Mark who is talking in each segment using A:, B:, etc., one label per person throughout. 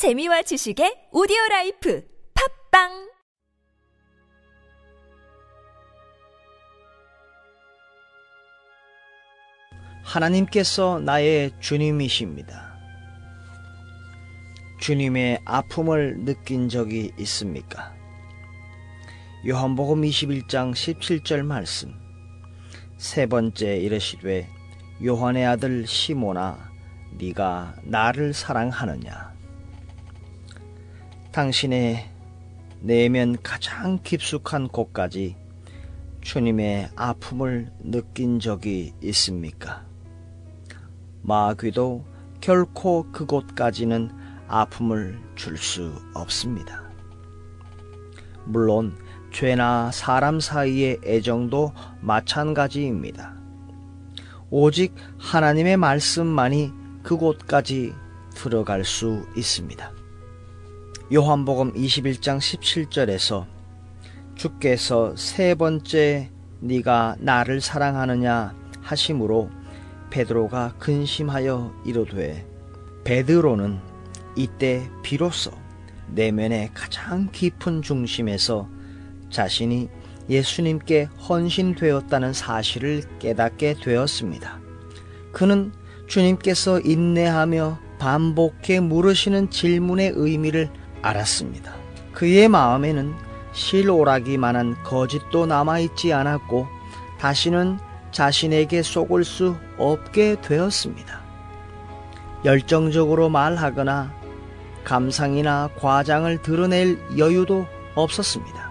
A: 재미와 지식의 오디오 라이프 팟빵
B: 하나님께서 나의 주님이십니다. 주님의 아픔을 느낀 적이 있습니까? 요한복음 21장 17절 말씀. 세 번째 이르시되 요한의 아들 시모나 네가 나를 사랑하느냐? 당신의 내면 가장 깊숙한 곳까지 주님의 아픔을 느낀 적이 있습니까? 마귀도 결코 그곳까지는 아픔을 줄 수 없습니다. 물론 죄나 사람 사이의 애정도 마찬가지입니다. 오직 하나님의 말씀만이 그곳까지 들어갈 수 있습니다. 요한복음 21장 17절에서 주께서 세 번째 네가 나를 사랑하느냐 하심으로 베드로가 근심하여 이르되 베드로는 이때 비로소 내면의 가장 깊은 중심에서 자신이 예수님께 헌신되었다는 사실을 깨닫게 되었습니다. 그는 주님께서 인내하며 반복해 물으시는 질문의 의미를 알았습니다. 그의 마음에는 실오라기만한 거짓도 남아있지 않았고 다시는 자신에게 속을 수 없게 되었습니다. 열정적으로 말하거나 감상이나 과장을 드러낼 여유도 없었습니다.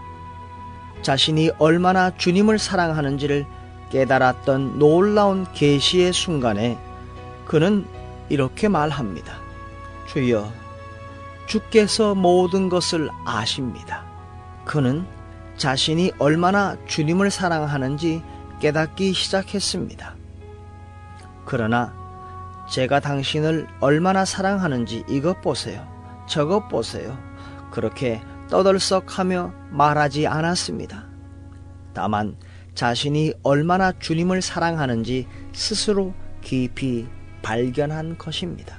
B: 자신이 얼마나 주님을 사랑하는지를 깨달았던 놀라운 계시의 순간에 그는 이렇게 말합니다. 주여, 주께서 모든 것을 아십니다. 그는 자신이 얼마나 주님을 사랑하는지 깨닫기 시작했습니다. 그러나 제가 당신을 얼마나 사랑하는지 이것 보세요. 저것 보세요. 그렇게 떠들썩하며 말하지 않았습니다. 다만 자신이 얼마나 주님을 사랑하는지 스스로 깊이 발견한 것입니다.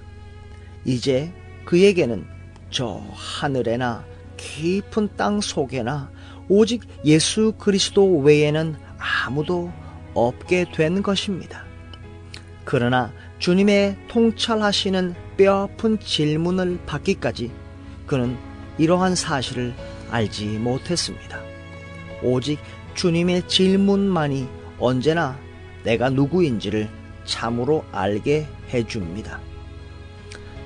B: 이제 그에게는 저 하늘에나 깊은 땅 속에나 오직 예수 그리스도 외에는 아무도 없게 된 것입니다. 그러나 주님의 통찰하시는 뼈아픈 질문을 받기까지 그는 이러한 사실을 알지 못했습니다. 오직 주님의 질문만이 언제나 내가 누구인지를 참으로 알게 해줍니다.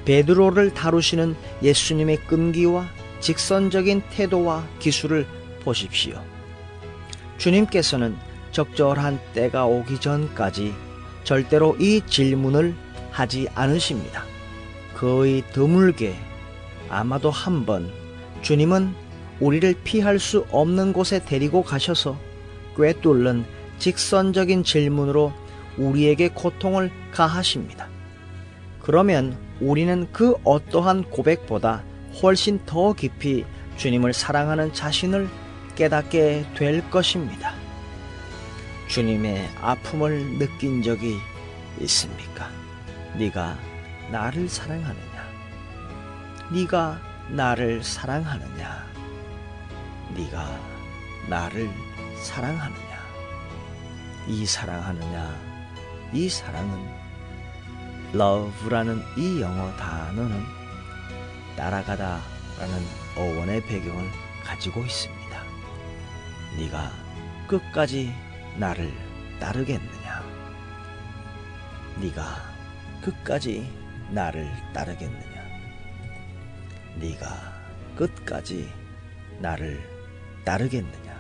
B: 베드로를 다루시는 예수님의 끈기와 직선적인 태도와 기술을 보십시오. 주님께서는 적절한 때가 오기 전까지 절대로 이 질문을 하지 않으십니다. 거의 드물게 아마도 한 번 주님은 우리를 피할 수 없는 곳에 데리고 가셔서 꿰뚫는 직선적인 질문으로 우리에게 고통을 가하십니다. 그러면 우리는 그 어떠한 고백보다 훨씬 더 깊이 주님을 사랑하는 자신을 깨닫게 될 것입니다. 주님의 아픔을 느낀 적이 있습니까? 네가 나를 사랑하느냐? 네가 나를 사랑하느냐? 네가 나를 사랑하느냐? 이 사랑하느냐? 이 사랑은 love라는 이 영어 단어는 따라가다 라는 어원의 배경을 가지고 있습니다. 네가 끝까지 나를 따르겠느냐? 네가 끝까지 나를 따르겠느냐? 네가 끝까지 나를 따르겠느냐?